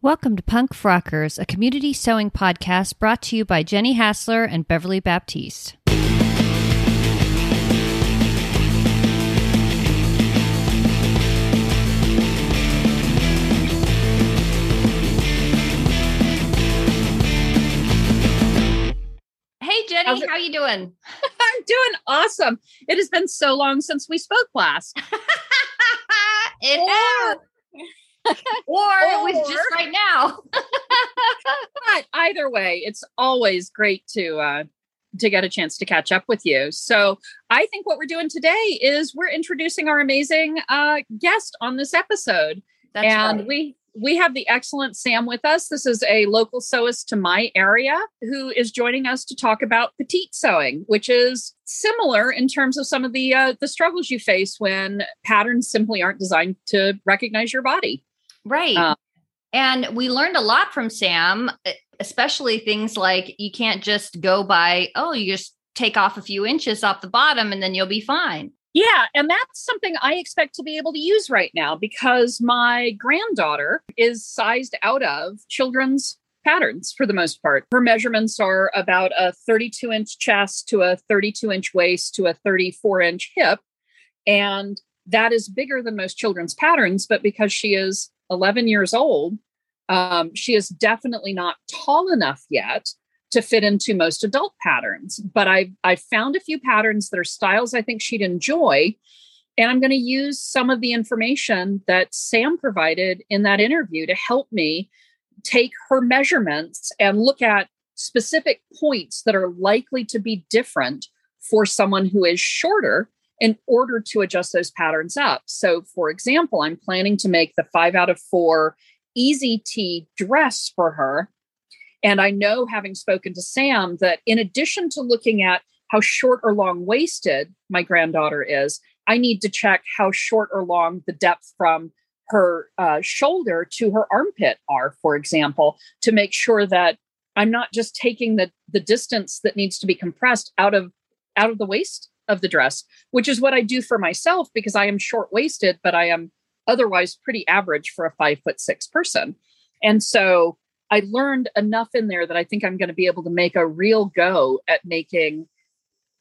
Welcome to Punk Frockers, a community sewing podcast brought to you by Jenny Hassler and Beverly Baptiste. Hey Jenny, how you doing? I'm doing awesome. It has been so long since we spoke last. it has. Or it was just right now. But either way, it's always great to uh to get a chance to catch up with you. So I think what we're doing today is we're introducing our amazing uh guest on this episode. That's and right. we we have the excellent Sam with us. This is a local sewist to my area who is joining us to talk about petite sewing, which is similar in terms of some of the uh, the struggles you face when patterns simply aren't designed to recognize your body. Right. Uh, and we learned a lot from Sam, especially things like you can't just go by, oh, you just take off a few inches off the bottom and then you'll be fine. Yeah, and that's something I expect to be able to use right now because my granddaughter is sized out of children's patterns for the most part. Her measurements are about a 32 inch chest to a 32 inch waist to a 34 inch hip. And that is bigger than most children's patterns, but because she is 11 years old, um, she is definitely not tall enough yet to fit into most adult patterns. But I've I've found a few patterns that are styles I think she'd enjoy. And I'm going to use some of the information that Sam provided in that interview to help me take her measurements and look at specific points that are likely to be different for someone who is shorter in order to adjust those patterns up. So, for example, I'm planning to make the five out of four easy tee dress for her. And I know, having spoken to Sam, that in addition to looking at how short or long waisted my granddaughter is, I need to check how short or long the depth from her uh, shoulder to her armpit are, for example, to make sure that I'm not just taking the the distance that needs to be compressed out of out of the waist of the dress, which is what I do for myself because I am short waisted, but I am otherwise pretty average for a five foot six person. And so I learned enough in there that I think I'm going to be able to make a real go at making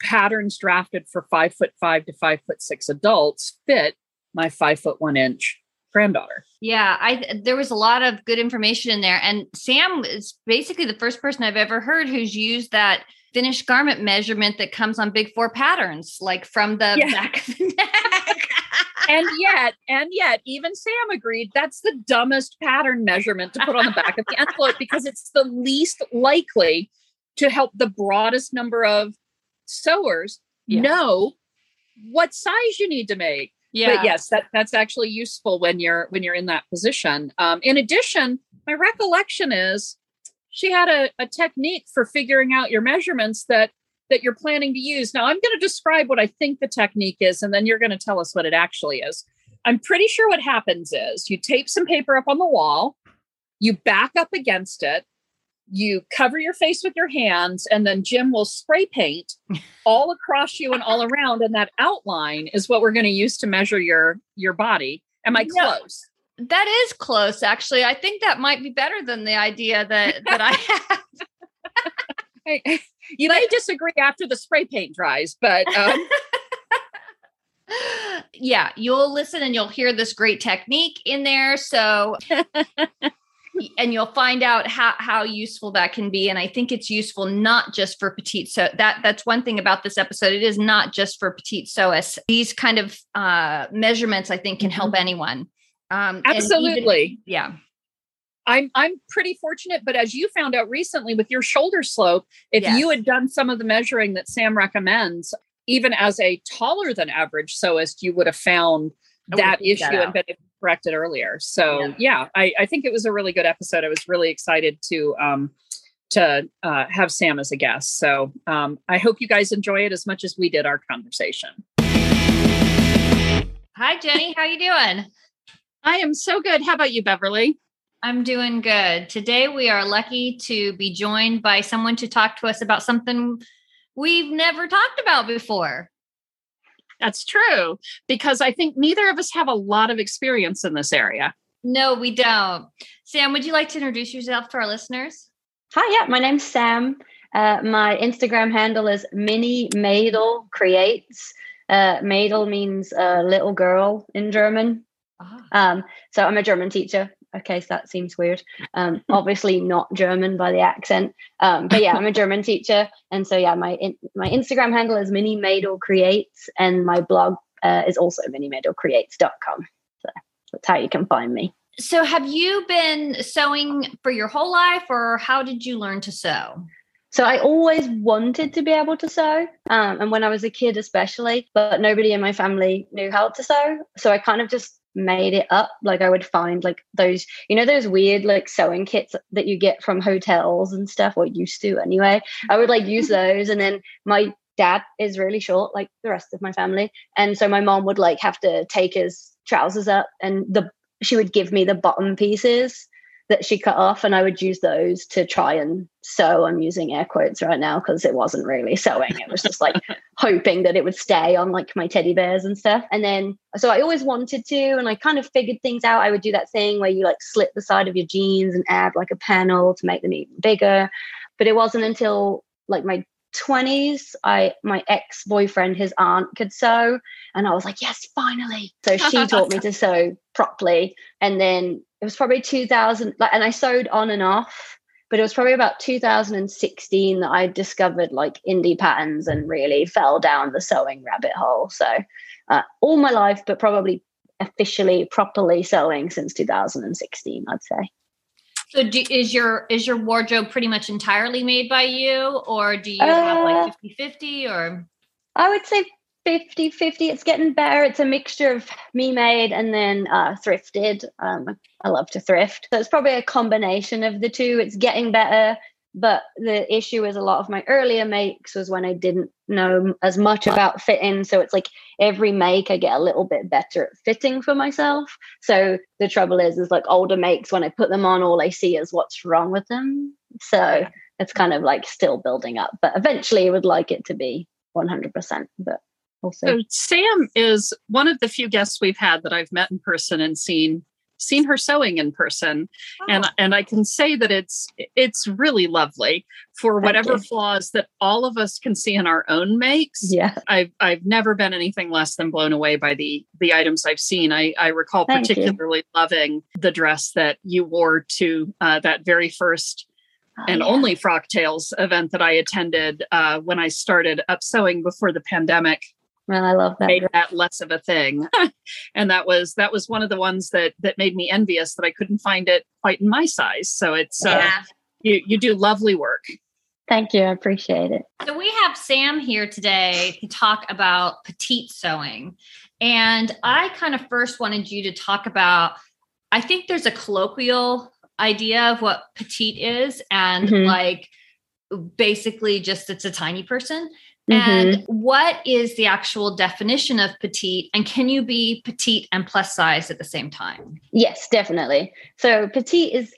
patterns drafted for five foot five to five foot six adults fit my five foot one inch granddaughter. Yeah, I there was a lot of good information in there. And Sam is basically the first person I've ever heard who's used that finished garment measurement that comes on big four patterns, like from the Yeah. back of the neck. and yet, and yet, even Sam agreed that's the dumbest pattern measurement to put on the back of the envelope because it's the least likely to help the broadest number of sewers Yeah. know what size you need to make. yeah. But yes, that that's actually useful when you're when you're in that position. Um, in addition, my recollection is she had a, a technique for figuring out your measurements that that you're planning to use. Now, I'm going to describe what I think the technique is, and then you're going to tell us what it actually is. I'm pretty sure what happens is you tape some paper up on the wall, you back up against it, you cover your face with your hands, and then Jim will spray paint all across you and all around. And that outline is what we're going to use to measure your your body. Am I close? That is close, actually. I think that might be better than the idea that that I have. You may disagree after the spray paint dries, but um, yeah, you'll listen and you'll hear this great technique in there. So, and you'll find out how how useful that can be. And I think it's useful not just for petite. So that that's one thing about this episode. It is not just for petite sewists. These kind of uh, measurements, I think, can help anyone. Um, and even- absolutely. yeah. I'm I'm pretty fortunate, but as you found out recently with your shoulder slope, if Yes. you had done some of the measuring that Sam recommends, even as a taller than average sewist, you would have found I would have that issue that and been able to correct it earlier. So Yeah. yeah, I, I think it was a really good episode. I was really excited to um to uh, have Sam as a guest. So um, I hope you guys enjoy it as much as we did our conversation. Hi, Jenny. How you doing? I am so good. How about you, Beverly? I'm doing good. Today we are lucky to be joined by someone to talk to us about something we've never talked about before. That's true because I think neither of us have a lot of experience in this area. No, we don't. Sam, would you like to introduce yourself to our listeners? Hi, yeah, my name's Sam. Uh, my Instagram handle is Mini Mädel Creates. Uh, Mädel means uh, little girl in German. Ah. Um, so I'm a German teacher. Okay, so that seems weird. Um, obviously not German by the accent, um, but yeah, I'm a German teacher, and so yeah, my in, my Instagram handle is Mini Mädel Creates, and my blog uh, is also minimadelcreates.com. So that's how you can find me. So, have you been sewing for your whole life, or how did you learn to sew? So I always wanted to be able to sew, um, and when I was a kid, especially, but nobody in my family knew how to sew. So I kind of just made it up. Like I would find like those, you know, those weird like sewing kits that you get from hotels and stuff, or used to anyway. I would like use those, and then my dad is really short, like the rest of my family, and so my mom would like have to take his trousers up, and the she would give me the bottom pieces that she cut off and I would use those to try and sew. I'm using air quotes right now because it wasn't really sewing. It was just like hoping that it would stay on like my teddy bears and stuff. And then so I always wanted to and I kind of figured things out. I would do that thing where you like slit the side of your jeans and add like a panel to make them even bigger. But it wasn't until like my 20s i my ex-boyfriend his aunt could sew and i was like yes finally. So she taught me to sew properly and then it was probably 2000 like and i sewed on and off but it was probably about 2016 that i discovered like indie patterns and really fell down the sewing rabbit hole. So uh, all my life but probably officially properly sewing since 2016 i'd say so do, is your is your wardrobe pretty much entirely made by you or do you uh, have like 50-50 or? I would say 50 50 it's getting better. It's a mixture of me made and then uh, thrifted. Um, i love to thrift. So it's probably a combination of the two. It's getting better but the issue is a lot of my earlier makes was when i didn't know as much about fitting. So it's like every make i get a little bit better at fitting for myself. So the trouble is is like older makes when i put them on all i see is what's wrong with them. So it's kind of like still building up but eventually i would like it to be 100% but also. So Sam is one of the few guests we've had that I've met in person and seen seen her sewing in person oh. and and I can say that it's it's really lovely for whatever flaws that all of us can see in our own makes. Yeah. I've I've never been anything less than blown away by the the items I've seen. I I recall Thank particularly you. loving the dress that you wore to uh, that very first oh, and yeah. only Frocktails event that I attended uh, when I started up sewing before the pandemic Man, I love that. Made that less of a thing, and that was that was one of the ones that that made me envious that I couldn't find it quite in my size. So it's uh, yeah. you you do lovely work. Thank you. I appreciate it. So we have Sam here today to talk about petite sewing. And I kind of first wanted you to talk about I think there's a colloquial idea of what petite is and mm-hmm. like basically just it's a tiny person and mm-hmm. what is the actual definition of petite? And can you be petite and plus size at the same time? Yes, definitely. So petite is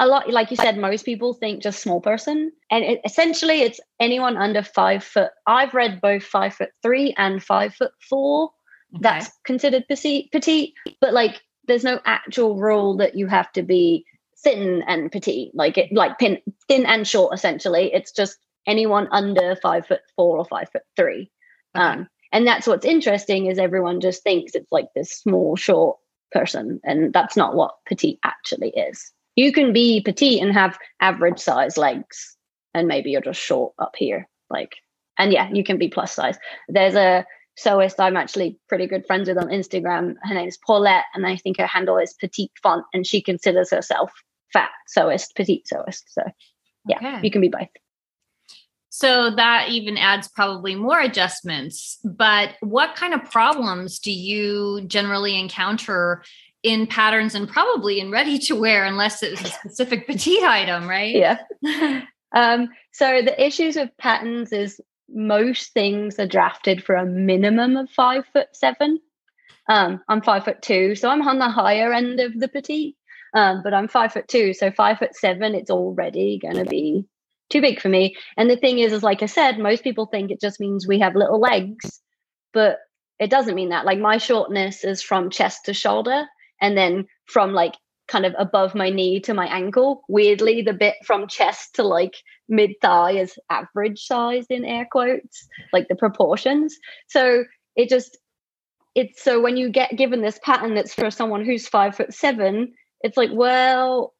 a lot, like you said, most people think just small person. And it, essentially, it's anyone under five foot. I've read both five foot three and five foot four. Okay. That's considered petite, petite. But like, there's no actual rule that you have to be thin and petite, like it, like pin, thin and short. Essentially, it's just anyone under five foot four or five foot three. Okay. Um, and that's what's interesting is everyone just thinks it's like this small, short person, and that's not what petite actually is. You can be petite and have average size legs, and maybe you're just short up here, like. And yeah, you can be plus size. There's a sewist I'm actually pretty good friends with on Instagram. Her name is Paulette, and I think her handle is Petite Font, and she considers herself fat sewist, petite sewist. So yeah, okay. you can be both. So that even adds probably more adjustments. But what kind of problems do you generally encounter in patterns and probably in ready to wear, unless it's a specific petite item, right? Yeah. um, so the issues with patterns is most things are drafted for a minimum of five foot seven. Um, I'm five foot two, so I'm on the higher end of the petite. Um, but I'm five foot two, so five foot seven, it's already going to be too big for me. And the thing is, is like I said, most people think it just means we have little legs, but it doesn't mean that. Like my shortness is from chest to shoulder, and then from like kind of above my knee to my ankle. Weirdly, the bit from chest to like mid thigh is average size in air quotes, like the proportions. So it just it's so when you get given this pattern that's for someone who's five foot seven, it's like, well,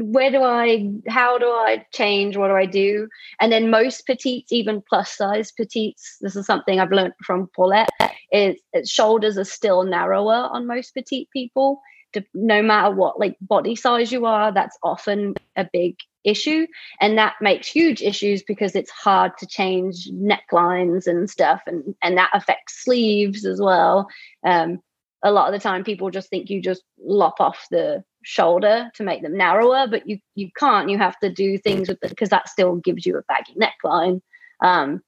where do I, how do I change? What do I do? And then most petites, even plus size petites, this is something I've learned from Paulette, is, shoulders are still narrower on most petite people. No matter what like body size you are, that's often a big issue. And that makes huge issues because it's hard to change necklines and stuff. And, and that affects sleeves as well. Um, a lot of the time people just think you just lop off the shoulder to make them narrower, but you you can't. You have to do things with it because that still gives you a baggy neckline. Um,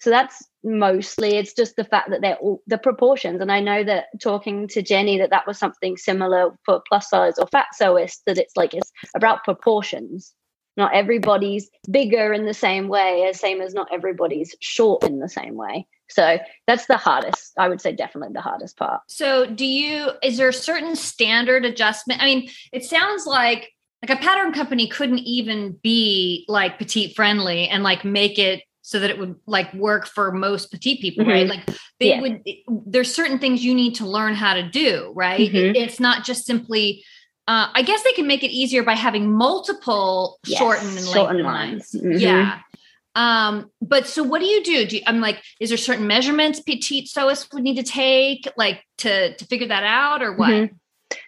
so that's mostly it's just the fact that they're all the proportions. And I know that talking to Jenny that that was something similar for plus size or fat sewists that it's like it's about proportions. Not everybody's bigger in the same way, as same as not everybody's short in the same way. So that's the hardest. I would say definitely the hardest part. So do you is there a certain standard adjustment? I mean, it sounds like like a pattern company couldn't even be like petite friendly and like make it so that it would like work for most petite people, mm-hmm. right? Like they yeah. would there's certain things you need to learn how to do, right? Mm-hmm. It, it's not just simply uh, I guess they can make it easier by having multiple yes, shorten and lengthen lines. Mm-hmm. Yeah. Um, but so what do you do? do you, I'm like, is there certain measurements petite sewists would need to take like to to figure that out or what? Mm-hmm.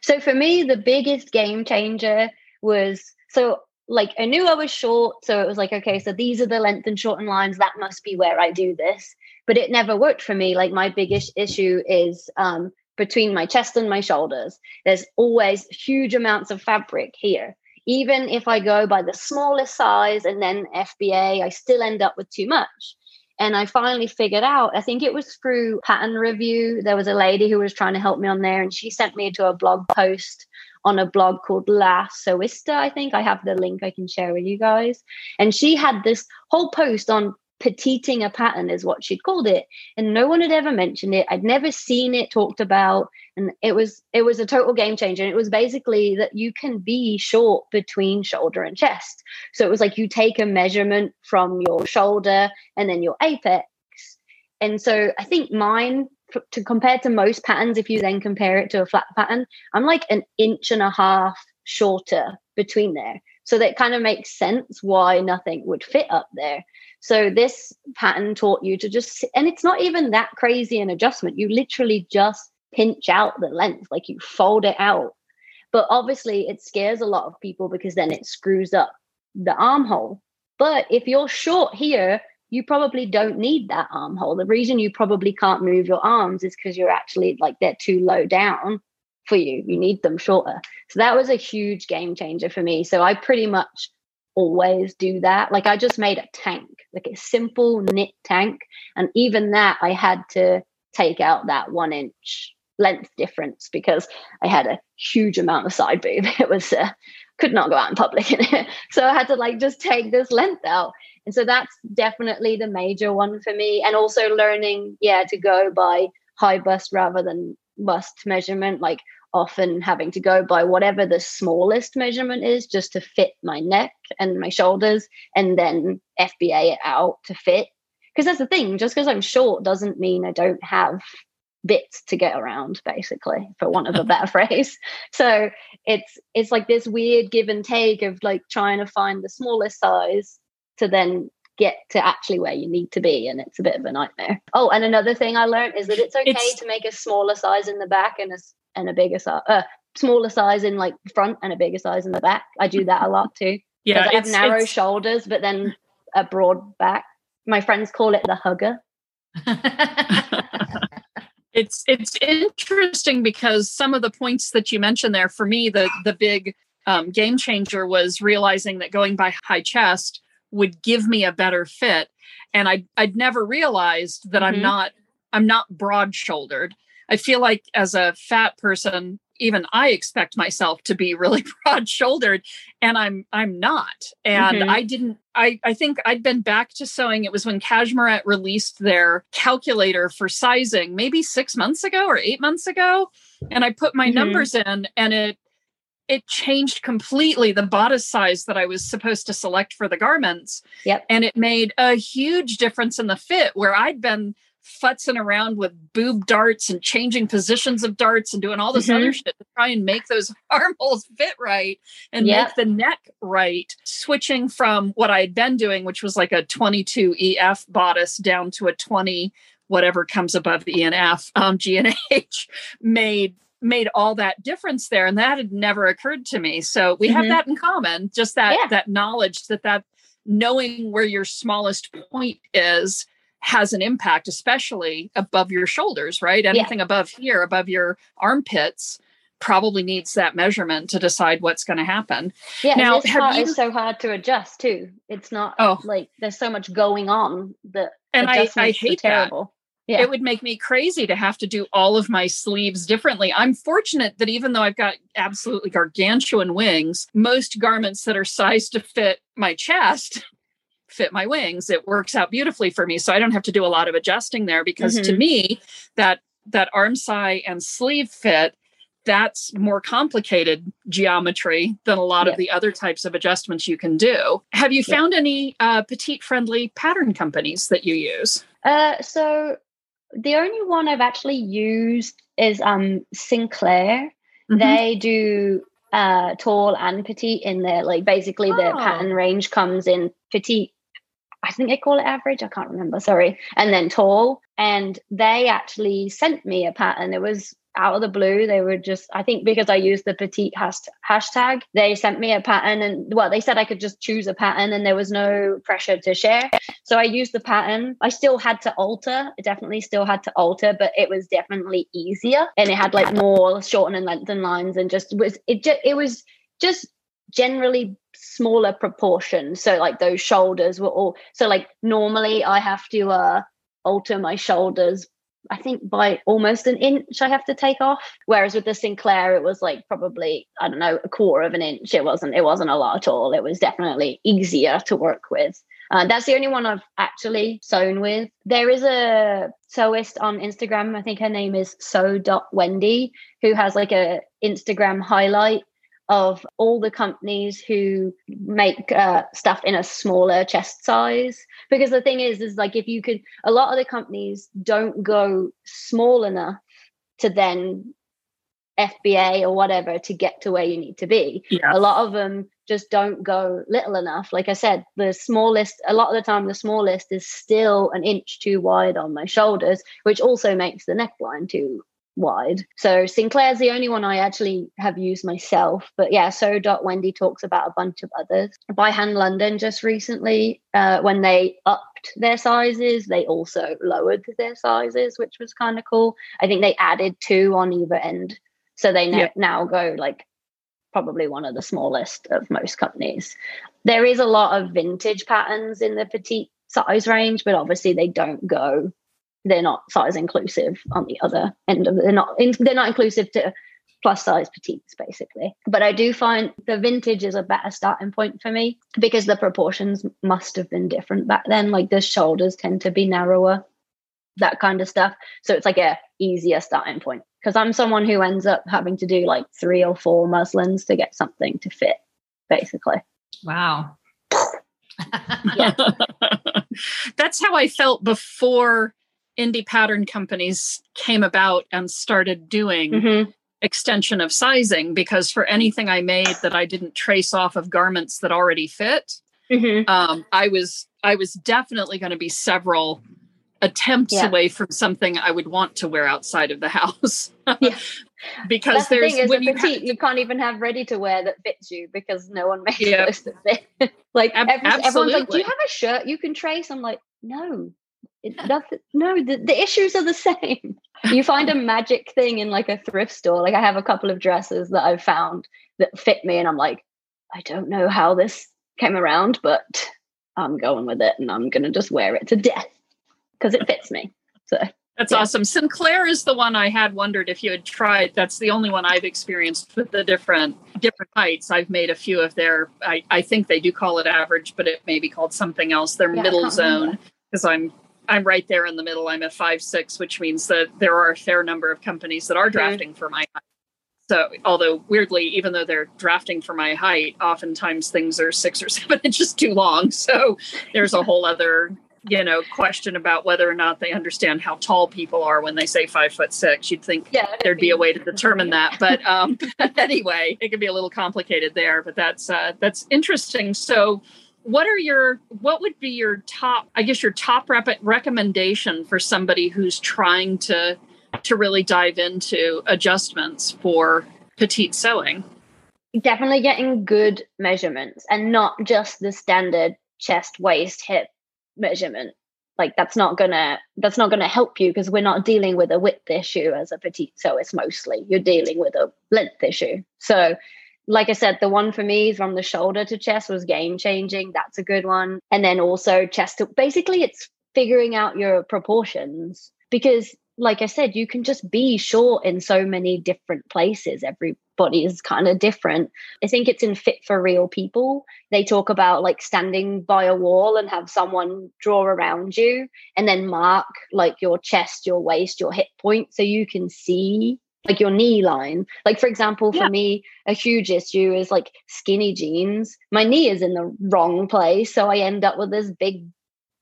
So for me, the biggest game changer was so like I knew I was short, so it was like, okay, so these are the length and shorten lines. That must be where I do this. But it never worked for me. Like my biggest issue is um, between my chest and my shoulders. There's always huge amounts of fabric here. Even if I go by the smallest size and then FBA, I still end up with too much. And I finally figured out, I think it was through pattern review. There was a lady who was trying to help me on there, and she sent me to a blog post on a blog called La Sewista. I think I have the link I can share with you guys. And she had this whole post on petiting a pattern is what she'd called it and no one had ever mentioned it i'd never seen it talked about and it was it was a total game changer. And it was basically that you can be short between shoulder and chest. So it was like you take a measurement from your shoulder and then your apex. And so i think mine to compare to most patterns if you then compare it to a flat pattern i'm like an inch and a half shorter between there. So that kind of makes sense why nothing would fit up there. So this pattern taught you to just, and it's not even that crazy an adjustment. You literally just pinch out the length, like you fold it out. But obviously, it scares a lot of people because then it screws up the armhole. But if you're short here, you probably don't need that armhole. The reason you probably can't move your arms is because you're actually like they're too low down for you. You need them shorter. So that was a huge game changer for me. So I pretty much always do that. Like I just made a tank, like a simple knit tank. And even that, I had to take out that one inch length difference because I had a huge amount of side boob. It was, uh, could not go out in public in it. So I had to like just take this length out. And so that's definitely the major one for me. And also learning, yeah, to go by high bust rather than bust measurement. Like often having to go by whatever the smallest measurement is just to fit my neck and my shoulders and then FBA it out to fit. Because that's the thing, just because I'm short doesn't mean I don't have bits to get around basically for want of a better phrase so it's it's like this weird give and take of like trying to find the smallest size to then get to actually where you need to be and it's a bit of a nightmare oh and another thing i learned is that it's okay it's, to make a smaller size in the back and a and a bigger size, uh, smaller size in like front and a bigger size in the back. I do that a lot too. Yeah, I have narrow shoulders, but then a broad back. My friends call it the hugger. it's it's interesting because some of the points that you mentioned there for me the the big um, game changer was realizing that going by high chest would give me a better fit and i I'd never realized that mm-hmm. I'm not I'm not broad shouldered I feel like as a fat person, even I expect myself to be really broad shouldered and I'm I'm not. And mm-hmm. I didn't I I think I'd been back to sewing. It was when Cashmerette released their calculator for sizing, maybe 6 months ago or 8 months ago, and I put my mm-hmm. numbers in and it it changed completely the bodice size that I was supposed to select for the garments. Yep. And it made a huge difference in the fit where I'd been futzing around with boob darts and changing positions of darts and doing all this mm-hmm. other shit to try and make those armholes fit right and yep. make the neck right. Switching from what I had been doing, which was like a 22 EF bodice down to a 20 whatever comes above E and F, um, G and H, made made all that difference there and that had never occurred to me so we mm-hmm. have that in common just that yeah. that knowledge that that knowing where your smallest point is has an impact especially above your shoulders right anything yeah. above here above your armpits probably needs that measurement to decide what's going to happen yeah now this part you, is so hard to adjust too it's not oh, like there's so much going on that and I, I hate terrible yeah. it would make me crazy to have to do all of my sleeves differently. I'm fortunate that even though I've got absolutely gargantuan wings, most garments that are sized to fit my chest fit my wings. It works out beautifully for me. So I don't have to do a lot of adjusting there because mm-hmm. to me, that that arm size and sleeve fit that's more complicated geometry than a lot of the other types of adjustments you can do. Have you found any uh, petite friendly pattern companies that you use? Uh, so the only one I've actually used is um Sinclair. Mm-hmm. They do uh tall and petite in there. Like basically oh. their pattern range comes in petite. I think they call it average. I can't remember. Sorry. And then tall. And they actually sent me a pattern. It was out of the blue. They were just, I think because I used the petite hashtag, they sent me a pattern and well, they said I could just choose a pattern and there was no pressure to share. So I used the pattern. I still had to alter, I definitely still had to alter, but it was definitely easier and it had like more shorten and lengthen lines and just was, it just, it was just generally smaller proportions. So like those shoulders were all, so like normally I have to, uh, alter my shoulders I think by almost an inch I have to take off. Whereas with the Sinclair, it was like probably, I don't know, a quarter of an inch. It wasn't, it wasn't a lot at all. It was definitely easier to work with. Uh, that's the only one I've actually sewn with. There is a sewist on Instagram. I think her name is sew.wendy, who has like a Instagram highlight of all the companies who make uh, stuff in a smaller chest size because the thing is is like if you could a lot of the companies don't go small enough to then FBA or whatever to get to where you need to be. Yeah. A lot of them just don't go little enough. Like I said, the smallest, a lot of the time, the smallest is still an inch too wide on my shoulders, which also makes the neckline too wide. So Sinclair's the only one I actually have used myself. But yeah, so Dot Wendy talks about a bunch of others. By Hand London just recently, uh, when they upped their sizes, they also lowered their sizes, which was kind of cool. I think they added two on either end. So they yep. now go like probably one of the smallest of most companies. There is a lot of vintage patterns in the petite size range, but obviously they don't go they're not size inclusive on the other end of they're not they're not inclusive to plus size petites basically. But i do find the vintage is a better starting point for me because the proportions must have been different back then. Like the shoulders tend to be narrower that kind of stuff. So it's like a easier starting point. Because i'm someone who ends up having to do like three or four muslins to get something to fit basically. Wow. Yeah. That's how i felt before indie pattern companies came about and started doing mm-hmm. extension of sizing because for anything I made that I didn't trace off of garments that already fit, mm-hmm. um, I was I was definitely going to be several attempts yeah. away from something I would want to wear outside of the house. yeah. because That's there's the when you, petite, you can't even have ready to wear that fits you because no one makes yep. those that fit. like Ab- every, everyone's like, "Do you have a shirt you can trace?" I'm like, "No, it, no, the, the issues are the same. You find a magic thing in like a thrift store. Like I have a couple of dresses that I've found that fit me, and I'm like, I don't know how this came around, but I'm going with it, and I'm gonna just wear it to death because it fits me. So that's yeah. awesome. Sinclair is the one I had wondered if you had tried. That's the only one I've experienced with the different different heights. I've made a few of their. I, I think they do call it average, but it may be called something else. Their yeah, middle zone because I'm I'm right there in the middle. I'm a five six, which means that there are a fair number of companies that are drafting for my height. So, although weirdly, even though they're drafting for my height, oftentimes things are six or seven inches too long. So, there's a whole other you know question about whether or not they understand how tall people are when they say five foot six you'd think yeah, there'd be a way to determine that but um anyway it can be a little complicated there but that's uh that's interesting so what are your what would be your top i guess your top rep- recommendation for somebody who's trying to to really dive into adjustments for petite sewing? Definitely getting good measurements and not just the standard chest waist hip measurement. Like that's not gonna that's not gonna help you because we're not dealing with a width issue as a petite sewist mostly you're dealing with a length issue. So like I said, the one for me from the shoulder to chest was game changing. That's a good one. And then also chest to basically it's figuring out your proportions because like I said, you can just be short in so many different places. Everybody is kind of different. I think it's in Fit for Real People. They talk about like standing by a wall and have someone draw around you and then mark like your chest, your waist, your hip point so you can see like your knee line. Like, for example, for yeah. me, a huge issue is like skinny jeans. My knee is in the wrong place. So I end up with this big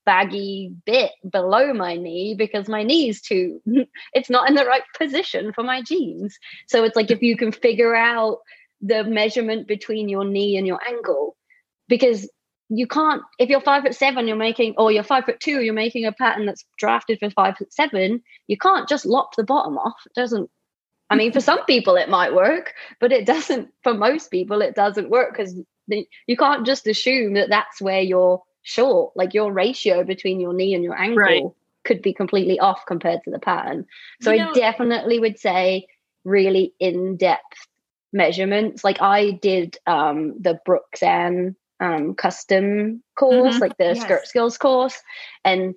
baggy bit below my knee because my knee is too it's not in the right position for my jeans so it's like if you can figure out the measurement between your knee and your ankle because you can't if you're five foot seven you're making or you're five foot two you're making a pattern that's drafted for five foot seven you can't just lop the bottom off it doesn't i mean for some people it might work but it doesn't for most people it doesn't work because you can't just assume that that's where you're short. Like your ratio between your knee and your ankle right. could be completely off compared to the pattern. So you I know, definitely would say really in depth measurements. Like I did um, the Brooks Ann um, custom course, mm-hmm. like the yes. skirt skills course, and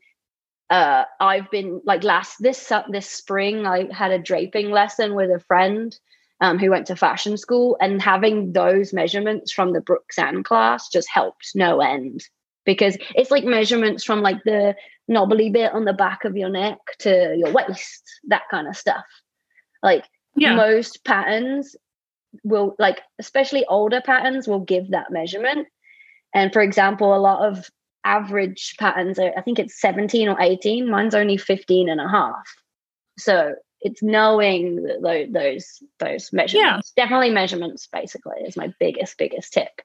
uh, I've been like last this this spring I had a draping lesson with a friend um, who went to fashion school, and having those measurements from the Brooks Ann class just helps no end because it's like measurements from like the knobbly bit on the back of your neck to your waist, that kind of stuff. Like yeah. most patterns will like especially older patterns will give that measurement. And for example, a lot of average patterns are, I think it's 17 or 18. Mine's only 15 and a half. So it's knowing those those, those measurements. Yeah. Definitely measurements basically is my biggest, biggest tip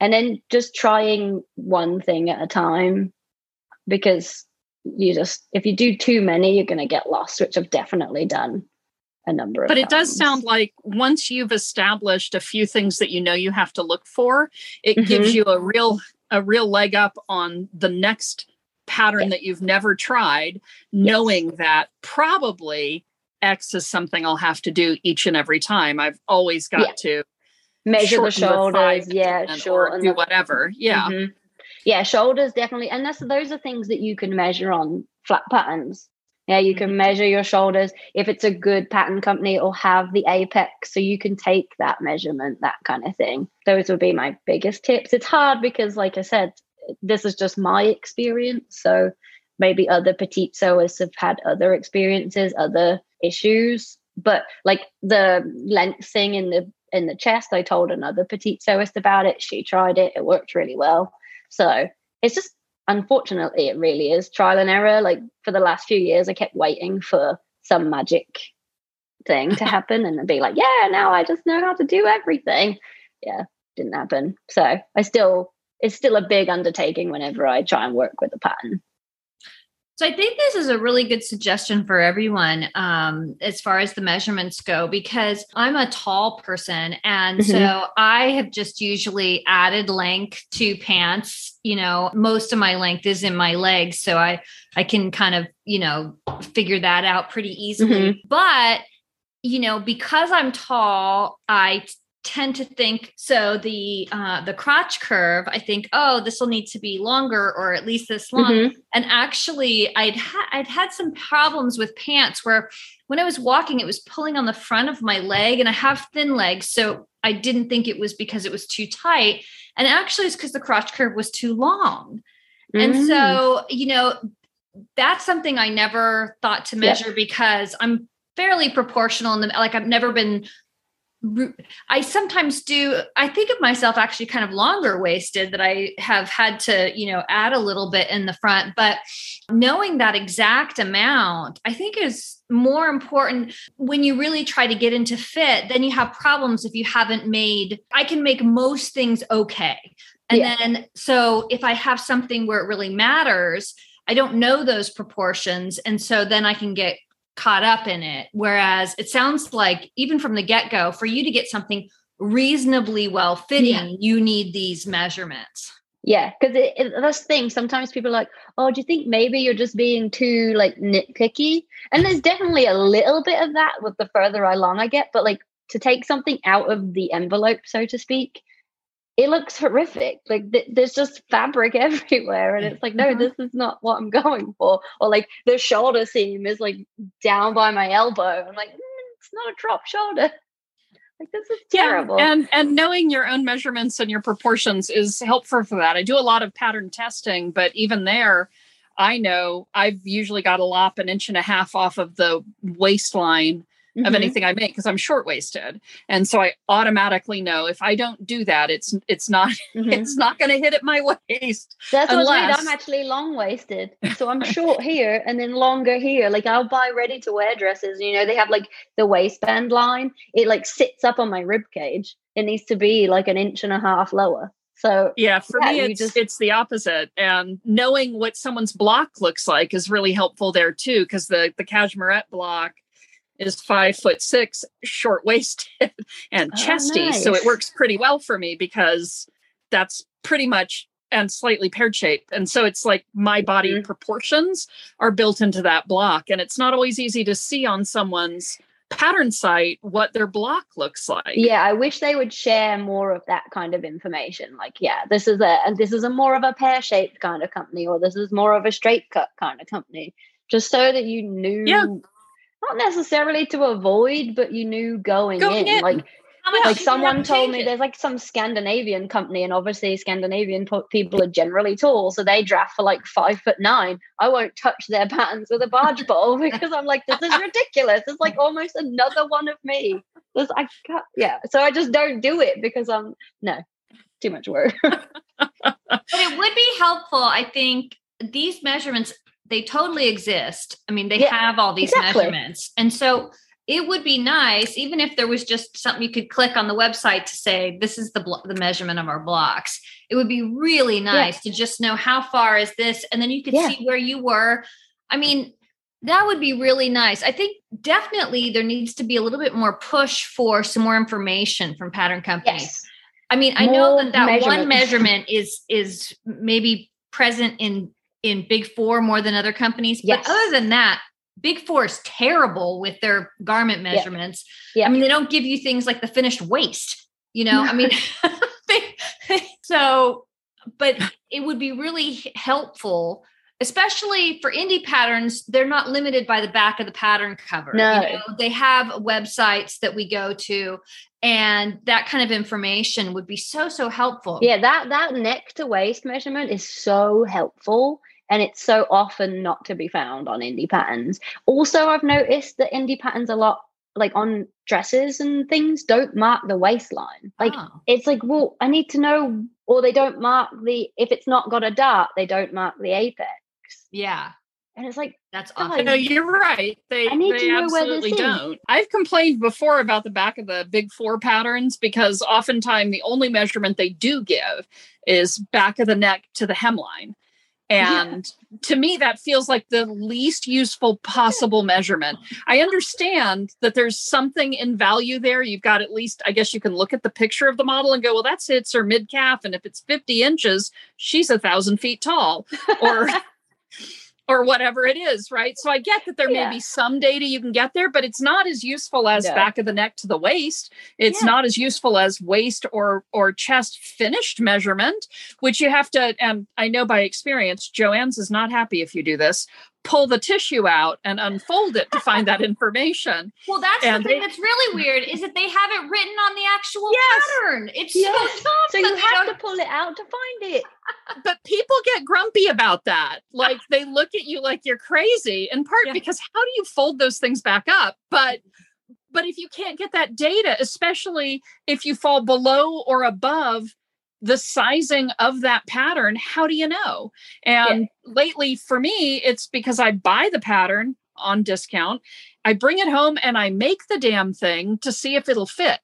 and then just trying one thing at a time because you just if you do too many you're going to get lost which i've definitely done a number of but it does sound like once you've established a few things that you know you have to look for it mm-hmm. gives you a real a real leg up on the next pattern that you've never tried knowing yes. that probably x is something i'll have to do each and every time. I've always got yeah. to measure the shoulders. Yeah short do whatever. Yeah. Mm-hmm. yeah shoulders definitely. And that's those are things that you can measure on flat patterns yeah you can mm-hmm. measure your shoulders if it's a good pattern company or have the apex so you can take that measurement that kind of thing those would be my biggest tips it's hard because like i said this is just my experience so maybe other petite sewers have had other experiences other issues but like the length thing in the in the chest. I told another petite sewist about it. She tried it. It worked really well. So it's just unfortunately it really is trial and error. Like for the last few years, I kept waiting for some magic thing to happen and be like, yeah, now I just know how to do everything. Yeah, didn't happen. So I still it's still a big undertaking whenever I try and work with a pattern. So I think this is a really good suggestion for everyone um, as far as the measurements go, because I'm a tall person. And mm-hmm. so I have just usually added length to pants. You know, most of my length is in my legs. So I, I can kind of, you know, figure that out pretty easily. Mm-hmm. But, you know, because I'm tall, I tend to think so the uh, the crotch curve i think oh this will need to be longer or at least this long mm-hmm. and actually i'd had i'd had some problems with pants where when i was walking it was pulling on the front of my leg and i have thin legs so i didn't think it was because it was too tight and actually it's because the crotch curve was too long mm. and so you know that's something i never thought to measure because i'm fairly proportional and like i've never been I sometimes do, I think of myself actually kind of longer waisted that I have had to, you know, add a little bit in the front. But knowing that exact amount, I think is more important when you really try to get into fit. Then you have problems if you haven't made, I can make most things okay. And yeah. then, so if I have something where it really matters, I don't know those proportions. And so then I can get caught up in it. Whereas it sounds like even from the get go, for you to get something reasonably well fitting, yeah. you need these measurements. Yeah, because that's the thing. Sometimes people are like, "Oh, do you think maybe you're just being too like nitpicky?" And there's definitely a little bit of that with the further along I get. But like to take something out of the envelope, so to speak, it looks horrific. Like th- there's just fabric everywhere, and it's like, no, mm-hmm. this is not what I'm going for. Or like the shoulder seam is like down by my elbow. I'm like, mm, it's not a drop shoulder. Like this is terrible. Yeah, and and knowing your own measurements and your proportions is helpful for that. I do a lot of pattern testing, but even there, I know I've usually got to lop an inch and a half off of the waistline mm-hmm. of anything I make because I'm short waisted, and so I automatically know if I don't do that, it's it's not mm-hmm. it's not going to hit at my waist. That's unless... what's weird. I'm actually long waisted, so I'm short here and then longer here. Like I'll buy ready to wear dresses. You know, they have like the waistband line. It like sits up on my rib cage. It needs to be like an inch and a half lower. So yeah, for yeah, me it's just... it's the opposite. And knowing what someone's block looks like is really helpful there too, because the the cashmerette block is five foot six, short waisted, and oh, chesty. Nice. So it works pretty well for me because that's pretty much and slightly pear shaped. And so it's like my body mm-hmm. proportions are built into that block. And it's not always easy to see on someone's pattern site what their block looks like. Yeah, I wish they would share more of that kind of information. Like, yeah, this is a and this is a more of a pear shaped kind of company, or this is more of a straight cut kind of company. Just so that you knew yeah not necessarily to avoid, but you knew going, going in. in. Like like someone told me there's like some Scandinavian company, and obviously Scandinavian people are generally tall, so they draft for like five foot nine. I won't touch their patterns with a barge pole because I'm like, this is ridiculous. It's like almost another one of me. This I can't, yeah. So I just don't do it because I'm no too much work. but it would be helpful, I think. These measurements they totally exist. I mean, they yeah, have all these exactly. measurements. And so it would be nice, even if there was just something you could click on the website to say, this is the, blo- the measurement of our blocks. It would be really nice yeah. to just know how far is this. And then you could yeah. see where you were. I mean, that would be really nice. I think definitely there needs to be a little bit more push for some more information from pattern companies. Yes. I mean, I know that that one measurement is is maybe present in in Big Four more than other companies. Yes. But other than that, Big Four is terrible with their garment measurements. Yeah. yeah. I mean, they don't give you things like the finished waist, you know? I mean, so, but it would be really helpful, especially for indie patterns. They're not limited by the back of the pattern cover. No. You know? They have websites that we go to and that kind of information would be so so helpful yeah that that neck to waist measurement is so helpful and it's so often not to be found on indie patterns. Also, I've noticed that indie patterns a lot like on dresses and things don't mark the waistline. Like oh. it's like, well, I need to know, or they don't mark the if it's not got a dart, they don't mark the apex. Yeah. And it's like that's awesome. No, you're right. They, they absolutely don't. I've complained before about the back of the big four patterns because oftentimes the only measurement they do give is back of the neck to the hemline. And yeah. to me, that feels like the least useful possible measurement. I understand that there's something in value there. You've got at least, I guess you can look at the picture of the model and go, well, that's it's her mid calf. And if it's 50 inches, she's a thousand feet tall. Or or whatever it is, right? So I get that there yeah. may be some data you can get there, but it's not as useful as no. back of the neck to the waist. It's yeah. not as useful as waist or or chest finished measurement, which you have to. And I know by experience, Joann's is not happy if you do this pull the tissue out and unfold it to find that information. Well, that's and the thing they, that's really weird is that they have it written on the actual yes, pattern. It's yes. so tough. So you have to pull it out to find it. but people get grumpy about that. Like they look at you like you're crazy, in part yeah. because how do you fold those things back up? But but if you can't get that data, especially if you fall below or above the sizing of that pattern, how do you know? And yeah. lately for me, it's because I buy the pattern on discount. I bring it home and I make the damn thing to see if it'll fit.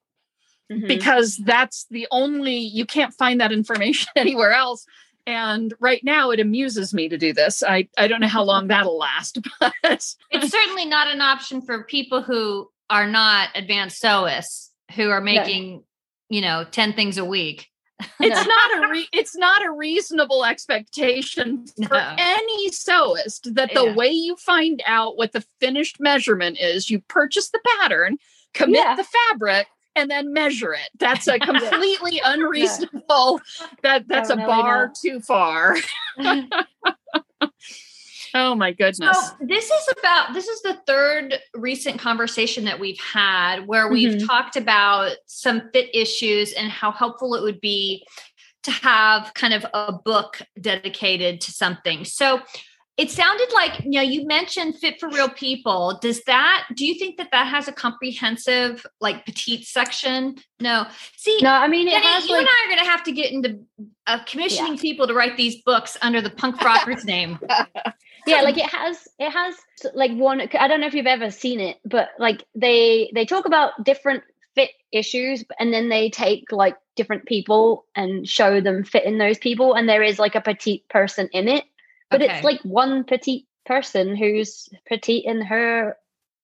Mm-hmm. Because that's the only, you can't find that information anywhere else. And right now it amuses me to do this. I, I don't know how long that'll last, but it's certainly not an option for people who are not advanced sewists who are making, no. you know, 10 things a week. it's not a re- it's not a reasonable expectation for no. any sewist that the yeah. way you find out what the finished measurement is, you purchase the pattern, commit yeah. the fabric, and then measure it. That's a completely unreasonable. That that's oh, a bar too far. Oh my goodness. So this is about this is the third recent conversation that we've had where we've mm-hmm. talked about some fit issues and how helpful it would be to have kind of a book dedicated to something. So it sounded like you know you mentioned fit for real people does that do you think that that has a comprehensive like petite section no see no i mean Jenny, you like, and i are going to have to get into uh, commissioning yeah. people to write these books under the punk rockers name yeah like it has it has like one i don't know if you've ever seen it but like they they talk about different fit issues and then they take like different people and show them fit in those people and there is like a petite person in it but okay. it's like one petite person who's petite in her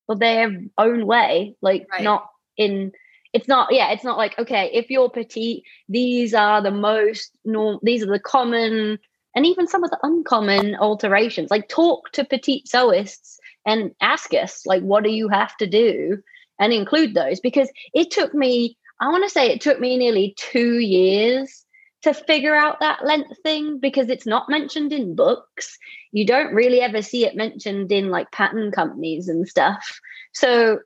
well their own way like right. not in it's not yeah it's not like okay if you're petite these are the most norm these are the common and even some of the uncommon alterations. Like talk to petite sewists and ask us, like, what do you have to do? And include those because it took me, I want to say it took me nearly two years to figure out that length thing because it's not mentioned in books. You don't really ever see it mentioned in like pattern companies and stuff. So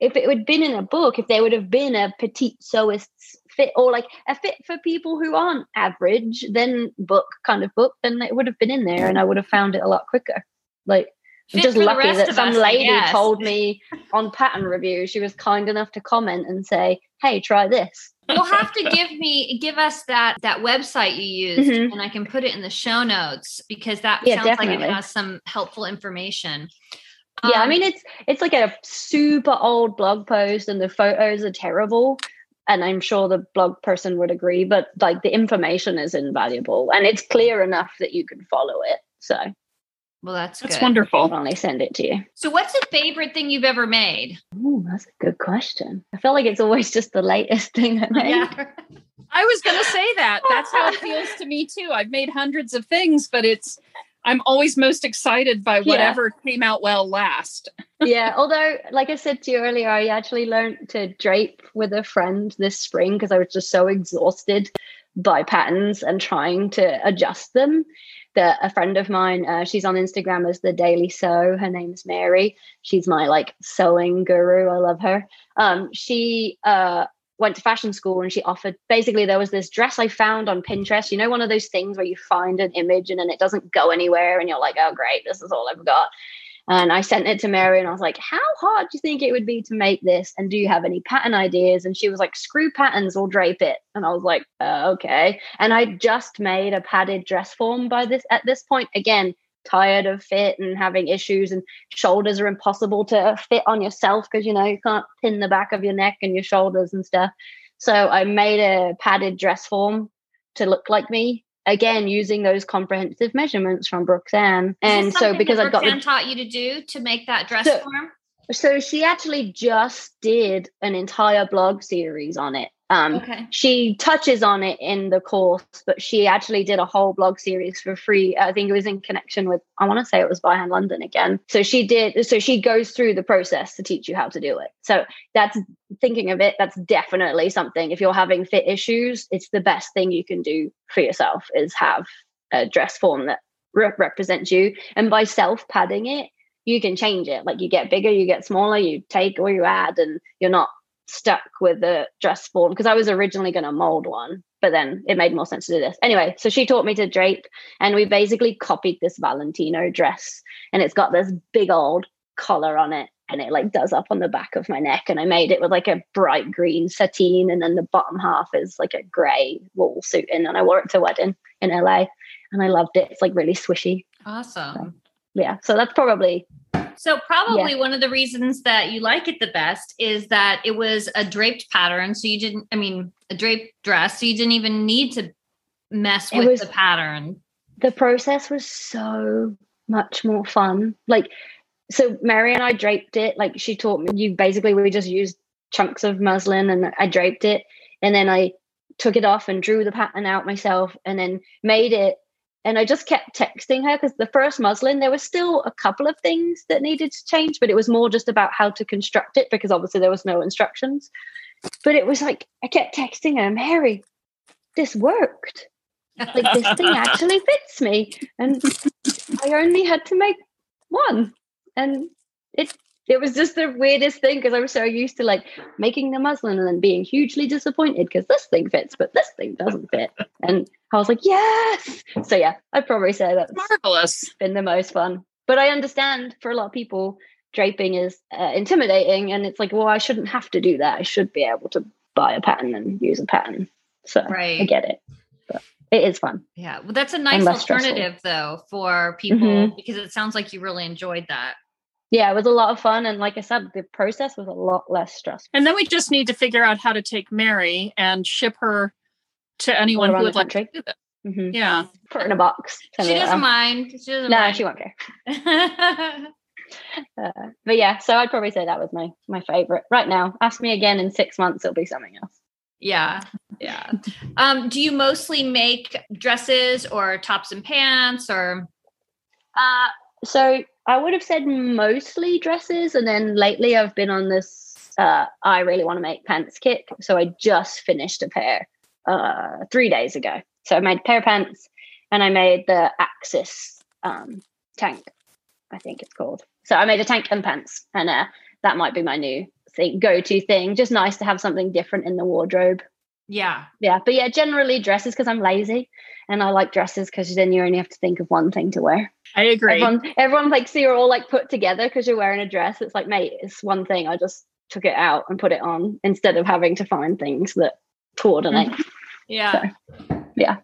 if it had been in a book, if there would have been a petite sewist's fit or like a fit for people who aren't average, then book kind of book, then it would have been in there and I would have found it a lot quicker. Like I'm just lucky that some us, lady told me on pattern review, she was kind enough to comment and say, Hey, try this. You'll have to give me give us that that website you used mm-hmm. and I can put it in the show notes because that yeah, sounds definitely. like it has some helpful information. Yeah, um, I mean it's it's like a super old blog post and the photos are terrible and I'm sure the blog person would agree, but like the information is invaluable and it's clear enough that you can follow it. So, well, that's that's good. wonderful. I'll only send it to you. So, what's the favorite thing you've ever made? Ooh, that's a good question. I feel like it's always just the latest thing I made. Yeah. I was going to say that. That's how it feels to me too. I've made hundreds of things, but it's I'm always most excited by whatever yeah. came out well last. yeah, although, like I said to you earlier, I actually learned to drape with a friend this spring because I was just so exhausted by patterns and trying to adjust them. That a friend of mine, uh, she's on Instagram as the Daily Sew. Her name's Mary. She's my like sewing guru. I love her. Um, she uh, went to fashion school and she offered basically there was this dress I found on Pinterest. You know, one of those things where you find an image and then it doesn't go anywhere and you're like, oh great, this is all I've got. And I sent it to Mary and I was like, How hard do you think it would be to make this? And do you have any pattern ideas? And she was like, Screw patterns, we'll drape it. And I was like, uh, Okay. And I just made a padded dress form by this at this point. Again, tired of fit and having issues and shoulders are impossible to fit on yourself because you know you can't pin the back of your neck and your shoulders and stuff. So i made a padded dress form to look like me again using those comprehensive measurements from Brooks Ann and so because i got the, taught you to do to make that dress so, form? so she actually just did an entire blog series on it um, okay. She touches on it in the course, but she actually did a whole blog series for free. I think it was in connection with, I want to say it was By Hand London again. So she did, so she goes through the process to teach you how to do it. So that's thinking of it, that's definitely something. If you're having fit issues, it's the best thing you can do for yourself is have a dress form that re- represents you. And by self padding it, you can change it. Like you get bigger, you get smaller, you take or you add, and you're not stuck with the dress form because I was originally going to mold one, but then it made more sense to do this. Anyway, so she taught me to drape, and we basically copied this Valentino dress, and it's got this big old collar on it. and it like does up on the back of my neck. And I made it with like a bright green sateen, and then the bottom half is like a grey wool suiting. And I wore it to a wedding in LA, and I loved it. It's like really swishy. Awesome. So, yeah, so that's probably so probably yeah. one of the reasons that you like it the best is that it was a draped pattern. So you didn't, I mean, a draped dress. So you didn't even need to mess with was, the pattern. The process was so much more fun. Like, so Mary and I draped it. Like she taught me, you basically, we just used chunks of muslin and I draped it. And then I took it off and drew the pattern out myself and then made it and I just kept texting her because the first muslin, there was still a couple of things that needed to change, but it was more just about how to construct it because obviously there was no instructions. But it was like I kept texting her, Mary, this worked. Like this thing actually fits me. And I only had to make one. And it it was just the weirdest thing because I was so used to like making the muslin and then being hugely disappointed because this thing fits, but this thing doesn't fit. And I was like, yes. So yeah, I'd probably say that's marvelous. Been the most fun. But I understand for a lot of people, draping is uh, intimidating, and it's like, well, I shouldn't have to do that. I should be able to buy a pattern and use a pattern. So right. I get it. But it is fun. Yeah. Well, that's a nice alternative stressful. though for people mm-hmm. because it sounds like you really enjoyed that yeah, it was a lot of fun. And like I said, the process was a lot less stressful. And then we just need to figure out how to take Mary and ship her to anyone who would like to do that. Mm-hmm. Yeah. Put her in a box. She doesn't mind. She doesn't no, mind. she won't care. uh, but yeah, so I'd probably say that was my my favorite. Right now, ask me again in six months, it'll be something else. Yeah. Yeah. um, do you mostly make dresses or tops and pants or uh so I would have said mostly dresses, and then lately I've been on this. Uh, I really want to make pants kick, so I just finished a pair uh, three days ago. So I made a pair of pants, and I made the Axis um, tank. I think it's called. So I made a tank and pants, and uh, that might be my new thing, go-to thing. Just nice to have something different in the wardrobe. Yeah, yeah, but yeah, generally dresses because I'm lazy, and I like dresses because then you only have to think of one thing to wear. I agree. Everyone, everyone like see you're all like put together because you're wearing a dress. It's like, mate, it's one thing. I just took it out and put it on instead of having to find things that coordinate. Mm-hmm. Yeah. So, yeah.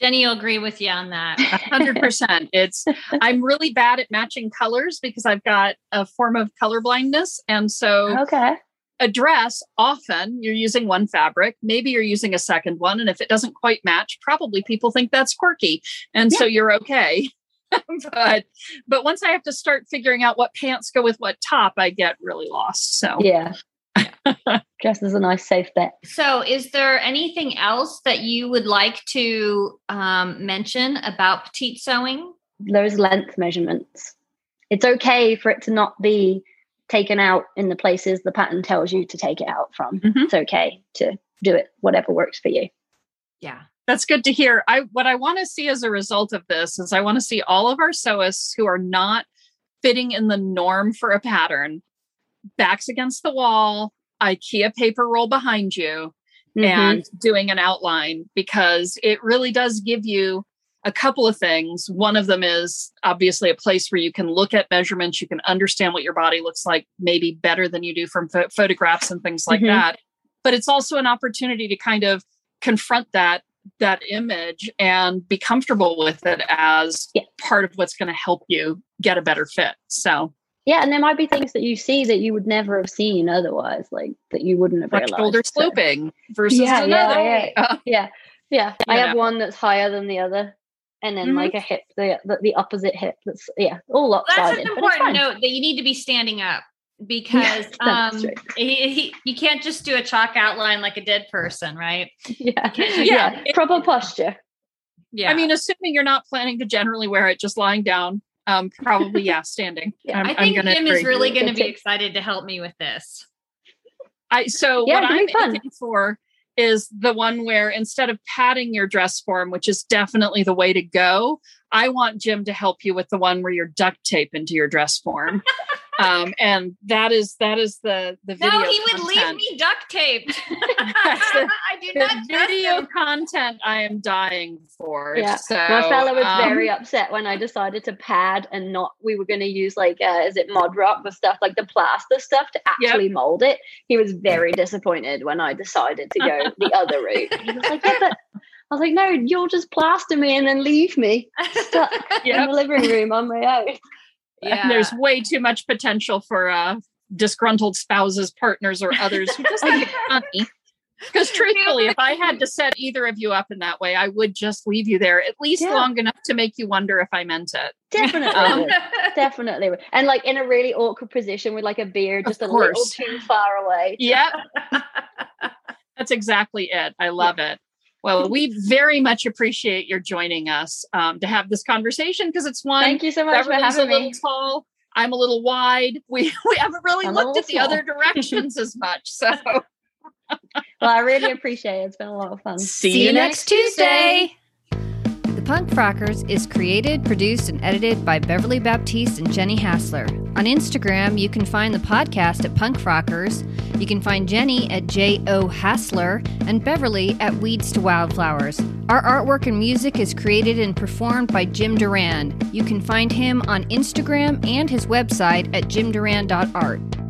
Jenny will agree with you on that. hundred percent. It's I'm really bad at matching colors because I've got a form of color blindness. And so okay. A dress, often you're using one fabric, maybe you're using a second one. And if it doesn't quite match, probably people think that's quirky. And yeah. so you're okay. but but once I have to start figuring out what pants go with what top, I get really lost. So yeah. Dress is a nice safe bet. So, is there anything else that you would like to um, mention about petite sewing? Those length measurements. It's okay for it to not be taken out in the places the pattern tells you to take it out from. Mm-hmm. It's okay to do it, whatever works for you. Yeah. That's good to hear. I what I want to see as a result of this is I want to see all of our sewists who are not fitting in the norm for a pattern, backs against the wall, IKEA paper roll behind you, mm-hmm. and doing an outline because it really does give you a couple of things. One of them is obviously a place where you can look at measurements, you can understand what your body looks like, maybe better than you do from ph- photographs and things like mm-hmm. that. But it's also an opportunity to kind of confront that that image and be comfortable with it as yeah. part of what's going to help you get a better fit. So yeah, and there might be things that you see that you would never have seen otherwise, like that you wouldn't have realized. Shoulder sloping so. versus yeah, another. Yeah, yeah, yeah, yeah. I have one that's higher than the other, and then mm-hmm. like a hip, the, the, the opposite hip. That's yeah, all lopsided. Well, that's an important note that you need to be standing up because yeah, um he, he, you can't just do a chalk outline like a dead person right yeah yeah, yeah. proper posture yeah i mean assuming you're not planning to generally wear it just lying down um probably yeah standing yeah. I'm, i think I'm jim is really going to be excited to help me with this i so yeah, what i'm aiming for is the one where instead of padding your dress form which is definitely the way to go i want jim to help you with the one where you're duct tape into your dress form um, and that is that is the the video. No, he would content. leave me duct taped. the- I do The not trust video him. content I am dying for. Yeah. So, My fella was um, very upset when I decided to pad and not. We were going to use like, uh, is it Mod Rock, the stuff like the plaster stuff to Yep. actually mold it. He was very disappointed when I decided to go the other route. He was like, yeah, but I was like, no, you'll just plaster me and then leave me stuck in the living room on my own. Yeah. There's way too much potential for uh, disgruntled spouses, partners, or others who just think it's funny. Because truthfully, if I had to set either of you up in that way, I would just leave you there at least Yeah. long enough to make you wonder if I meant it. Definitely. Um. Definitely. And like in a really awkward position with like a beer just a little too far away. Yep, that's exactly it. I love it. Well, we very much appreciate your joining us um, to have this conversation because it's one. Thank you so much for Beverly's a having little me. tall. I'm a little wide. We we haven't really I'm looked at the little other directions as much. So Well, I really appreciate it. It's been a lot of fun. See you next Tuesday. The Punk Frockers is created, produced, and edited by Beverly Baptiste and Jenny Hassler. On Instagram, you can find the podcast at Punk Frockers. You can find Jenny at J.O. Hassler and Beverly at Weeds to Wildflowers. Our artwork and music is created and performed by Jim Duran. You can find him on Instagram and his website at jimduran.art.